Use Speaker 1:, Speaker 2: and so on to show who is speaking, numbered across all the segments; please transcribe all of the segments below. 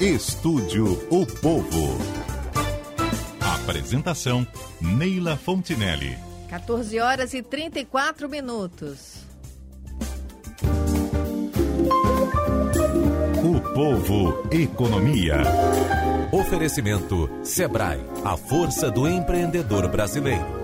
Speaker 1: Estúdio O Povo. Apresentação Neila Fontinelli.
Speaker 2: 14 horas e 34 minutos.
Speaker 1: O Povo Economia.
Speaker 3: Oferecimento Sebrae, a força do empreendedor brasileiro.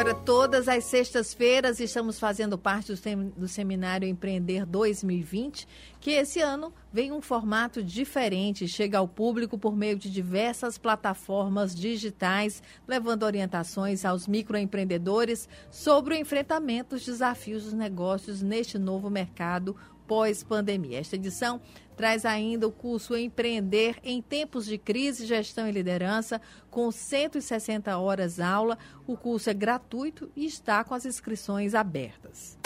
Speaker 2: Agora, todas as sextas-feiras, estamos fazendo parte do, Seminário Empreender 2020, que esse ano vem um formato diferente, chega ao público por meio de diversas plataformas digitais, levando orientações aos microempreendedores sobre o enfrentamento dos desafios dos negócios neste novo mercado pós-pandemia. Esta edição traz ainda o curso Empreender em Tempos de Crise, Gestão e Liderança, com 160 horas aula. O curso é gratuito e está com as inscrições abertas.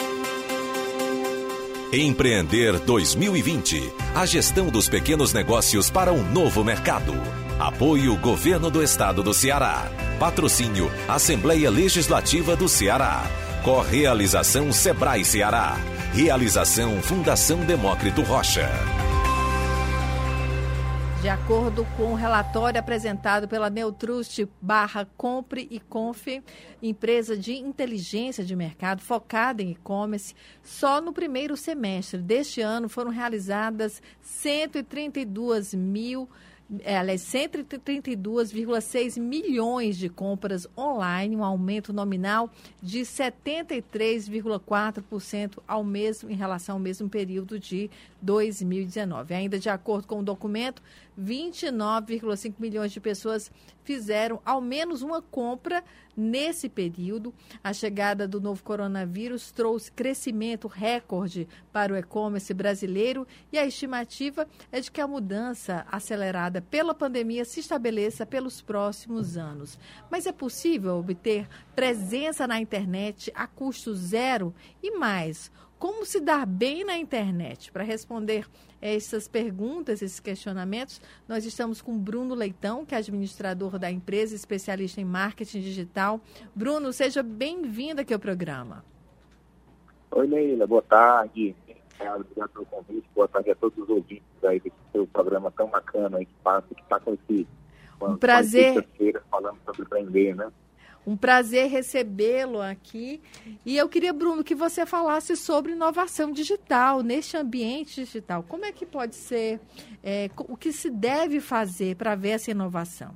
Speaker 3: Empreender 2020. A gestão dos pequenos negócios para um novo mercado. Apoio Governo do Estado do Ceará. Patrocínio Assembleia Legislativa do Ceará. Correalização Sebrae Ceará. Realização Fundação Demócrito Rocha.
Speaker 2: De acordo com o relatório apresentado pela Neutrust barra Compre e Conf, empresa de inteligência de mercado focada em e-commerce, só no primeiro semestre deste ano foram realizadas 132 mil aliás, 132,6 milhões de compras online, um aumento nominal de 73,4% ao mesmo em relação ao mesmo período de 2019. Ainda de acordo com o documento, 29,5 milhões de pessoas fizeram ao menos uma compra nesse período. A chegada do novo coronavírus trouxe crescimento recorde para o e-commerce brasileiro e a estimativa é de que a mudança acelerada pela pandemia se estabeleça pelos próximos anos. Mas é possível obter presença na internet a custo zero e mais? Como se dar bem na internet? Para responder essas perguntas, esses questionamentos, nós estamos com Bruno Leitão, que é administrador da empresa, especialista em marketing digital. Bruno, seja bem-vindo aqui ao programa.
Speaker 4: Oi, Neila, boa tarde. Obrigado pelo convite, boa tarde a todos os ouvintes aí desse seu programa tão bacana aí que passa, que está com esse...
Speaker 2: Um prazer.
Speaker 4: Falando sobre empreender, né?
Speaker 2: Um prazer recebê-lo aqui. E eu queria, Bruno, que você falasse sobre inovação digital neste ambiente digital. Como é que pode ser, é, o que se deve fazer para ver essa inovação?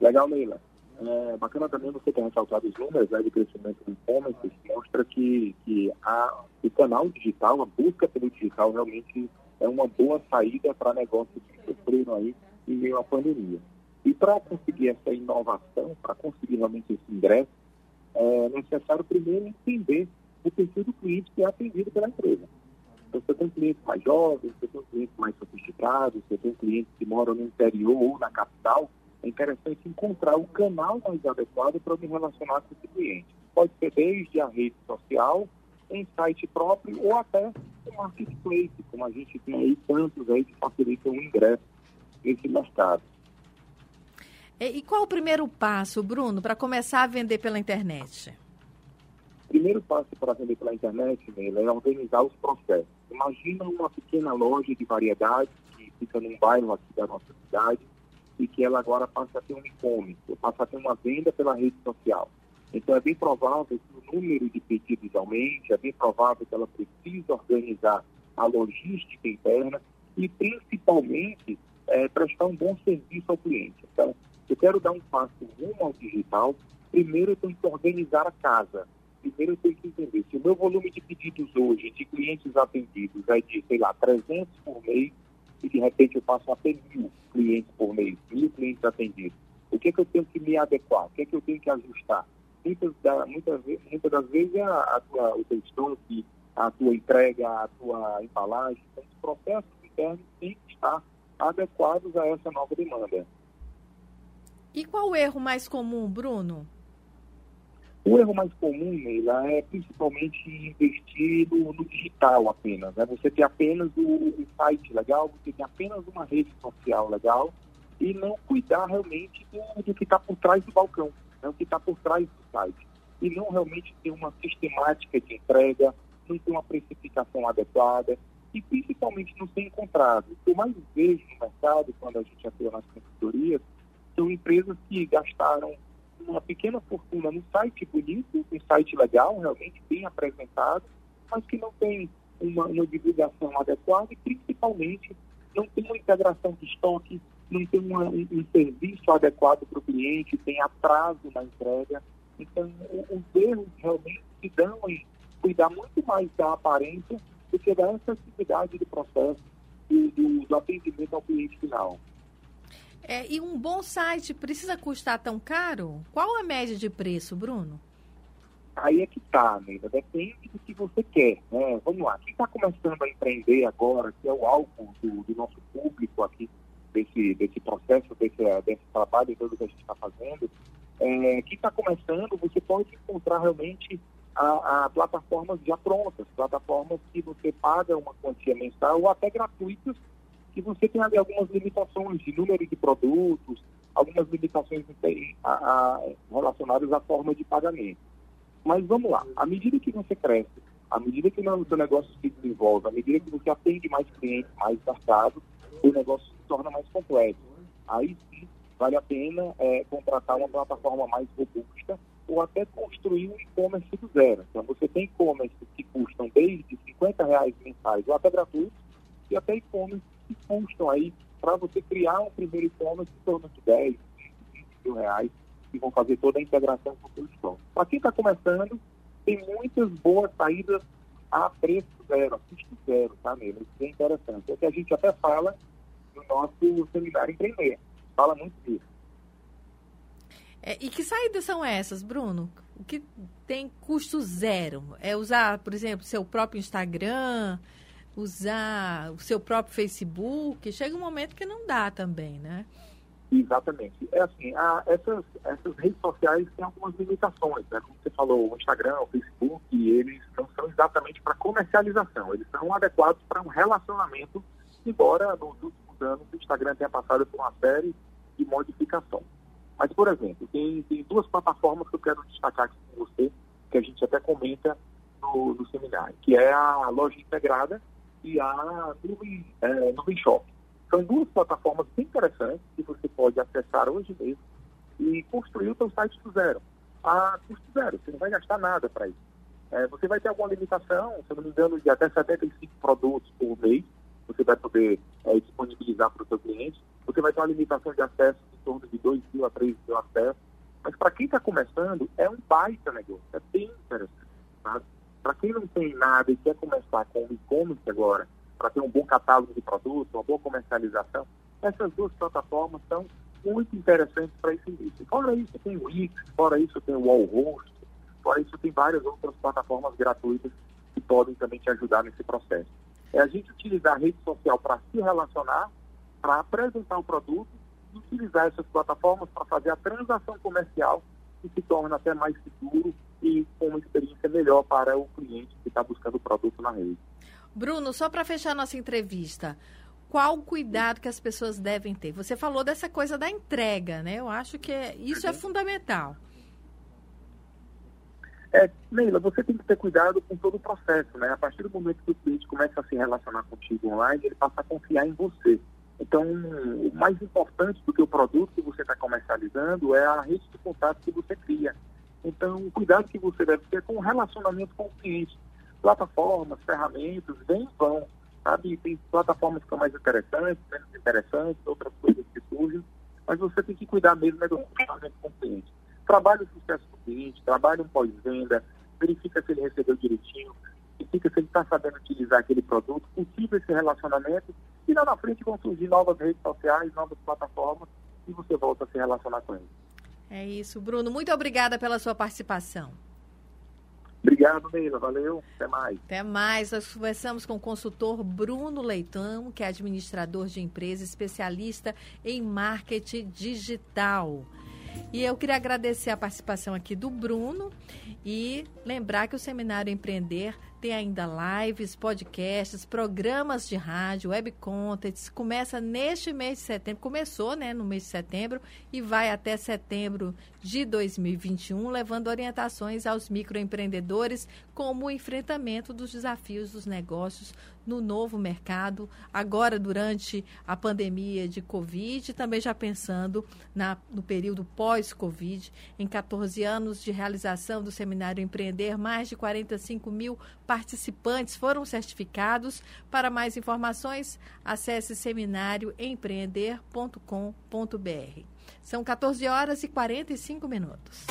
Speaker 4: Legal, Neila. É bacana também você ter ressaltado os números né, de crescimento do e-commerce, mostra que, que a, o canal digital, a busca pelo digital realmente é uma boa saída para negócios que sofreram aí em meio à pandemia. E para conseguir essa inovação, para conseguir realmente esse ingresso, é necessário primeiro entender o perfil do cliente que é atendido pela empresa. Então, você tem clientes mais jovens, você tem clientes mais sofisticados, você tem clientes que moram no interior ou na capital, é interessante encontrar o canal mais adequado para me relacionar com esse cliente. Pode ser desde a rede social, em site próprio ou até o marketplace, como a gente tem aí tantos aí que facilitam o ingresso nesse mercado.
Speaker 2: E qual o primeiro passo, Bruno, para começar a vender pela internet?
Speaker 4: O primeiro passo para vender pela internet, Neila, é organizar os processos. Imagina uma pequena loja de variedades que fica num bairro aqui da nossa cidade e que ela agora passa a ter um e-commerce, passa a ter uma venda pela rede social. Então é bem provável que o número de pedidos aumente, é bem provável que ela precise organizar a logística interna e principalmente é, prestar um bom serviço ao cliente. Então, eu quero dar um passo rumo ao digital, primeiro eu tenho que organizar a casa. Primeiro eu tenho que entender se o meu volume de pedidos hoje, de clientes atendidos, é de, sei lá, 300 por mês, e de repente eu passo a mil clientes por mês, mil clientes atendidos. O que, é que eu tenho que me adequar? O que, é que eu tenho que ajustar? Muitas, muitas, muitas das vezes é a, a tua, o teu estoque, a tua entrega, a tua embalagem. Então, os processos internos têm que estar adequados a essa nova demanda.
Speaker 2: E qual o erro mais comum, Bruno?
Speaker 4: O erro mais comum, Neila, é principalmente investir no, digital apenas. Né? Você tem apenas o, site legal, você tem apenas uma rede social legal e não cuidar realmente do, do que está por trás do balcão, né? o que está por trás do site. E não realmente ter uma sistemática de entrega, não ter uma precificação adequada. e principalmente não ser encontrado. O que eu mais vejo no mercado, quando a gente atua nas consultorias, são empresas que gastaram uma pequena fortuna no site bonito, um site legal, realmente bem apresentado, mas que não tem uma, uma divulgação adequada e principalmente não tem uma integração de estoque, não tem uma, um, um, serviço adequado para o cliente, tem atraso na entrega. Então, os erros realmente se dão em cuidar muito mais da aparência do que da acessibilidade do processo e do, do atendimento ao cliente final.
Speaker 2: É, e um bom site precisa custar tão caro? Qual a média de preço, Bruno?
Speaker 4: Aí é que tá, Neida. Depende do que você quer. Né? Vamos lá. Quem está começando a empreender agora, que é o alvo do, do nosso público aqui, desse, desse processo, desse, desse trabalho todo que a gente está fazendo, é, quem está começando, você pode encontrar realmente a, a, plataformas já prontas, plataformas que você paga uma quantia mensal ou até gratuitas, que você tem ali algumas limitações de número de produtos, algumas limitações relacionadas à forma de pagamento. Mas vamos lá, à medida que você cresce, à medida que o seu negócio se desenvolve, à medida que você atende mais clientes, mais mercado, o negócio se torna mais complexo. Aí sim, vale a pena é, contratar uma plataforma mais robusta ou até construir um e-commerce do zero. Então, você tem e-commerce que custam desde 50 reais mensais ou até gratuitos, e até e-commerce que custam aí para você criar um primeiro e-commerce em torno de 10, 20 mil reais, que vão fazer toda a integração com o seu estoque. Para quem está começando, tem muitas boas saídas a preço zero, a custo zero, tá mesmo? Isso é interessante. É o que a gente até fala no nosso seminário empreender. Fala muito disso.
Speaker 2: É, e que saídas são essas, Bruno? O que tem custo zero? É usar, por exemplo, seu próprio Instagram, usar o seu próprio Facebook? Chega um momento que não dá também, né?
Speaker 4: Exatamente. É assim, a, essas, essas redes sociais têm algumas limitações, né? Como você falou, o Instagram, o Facebook, eles não são exatamente para comercialização, eles são adequados para um relacionamento, embora nos últimos anos o Instagram tenha passado por uma série de modificações. Mas, por exemplo, tem, tem duas plataformas que eu quero destacar aqui com você, que a gente até comenta no, no seminário, que é a loja integrada e a Nuvem, é, Shop. São duas plataformas bem interessantes que você pode acessar hoje mesmo e construir o seu site do zero. A custo zero, você não vai gastar nada para isso. É, você vai ter alguma limitação, se não me engano, de até 75 produtos por mês, você vai poder é, disponibilizar para o seu cliente. Você vai ter uma limitação de acesso em torno de 2 mil a 3 mil acessos. Mas para quem está começando, é um baita negócio, é bem interessante. Para quem não tem nada e quer começar com o e-commerce agora, para ter um bom catálogo de produtos, uma boa comercialização, essas duas plataformas são muito interessantes para esse início. Fora isso, tem o Wix, fora isso, tem o Wallhost, fora isso, tem várias outras plataformas gratuitas que podem também te ajudar nesse processo. É a gente utilizar a rede social para se relacionar, para apresentar o produto e utilizar essas plataformas para fazer a transação comercial que se torna até mais seguro e com uma experiência melhor para o cliente que está buscando o produto na rede.
Speaker 2: Bruno, só para fechar nossa entrevista, qual o cuidado que as pessoas devem ter? Você falou dessa coisa da entrega, né? Eu acho que é, isso é uhum. fundamental.
Speaker 4: É, Neila, você tem que ter cuidado com todo o processo, né? A partir do momento que o cliente começa a se relacionar contigo online, ele passa a confiar em você. Então, o mais importante do que o produto que você está comercializando é a rede de contato que você cria. Então, o cuidado que você deve ter com o relacionamento com o cliente. Plataformas, ferramentas, vem e vão. Sabe? Tem plataformas que são mais interessantes, menos interessantes, outras coisas que surgem, mas você tem que cuidar mesmo né, do relacionamento com o cliente trabalha o sucesso do cliente, trabalha um pós-venda, verifica se ele recebeu direitinho, verifica se ele está sabendo utilizar aquele produto, cultiva esse relacionamento e lá na frente vão surgir novas redes sociais, novas plataformas e você volta a se relacionar com ele.
Speaker 2: É isso, Bruno. Muito obrigada pela sua participação.
Speaker 4: Obrigado, Neila. Valeu. Até mais.
Speaker 2: Até mais. Nós conversamos com o consultor Bruno Leitão, que é administrador de empresa, especialista em marketing digital. E eu queria agradecer a participação aqui do Bruno e lembrar que o Seminário Empreender tem ainda lives, podcasts, programas de rádio, web contents. Começa neste mês de setembro, começou né, no mês de setembro e vai até setembro de 2021, levando orientações aos microempreendedores como o enfrentamento dos desafios dos negócios no novo mercado, agora durante a pandemia de Covid, também já pensando na, no período pós-Covid, em 14 anos de realização do Seminário Empreender, mais de 45 mil participantes foram certificados. Para mais informações, acesse seminarioempreender.com.br. São 14 horas e 45 minutos.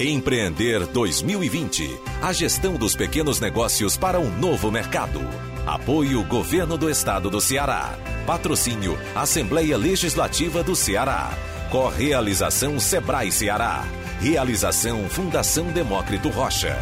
Speaker 3: Empreender 2020. A gestão dos pequenos negócios para um novo mercado. Apoio Governo do Estado do Ceará. Patrocínio Assembleia Legislativa do Ceará. Correalização Sebrae Ceará. Realização Fundação Demócrito Rocha.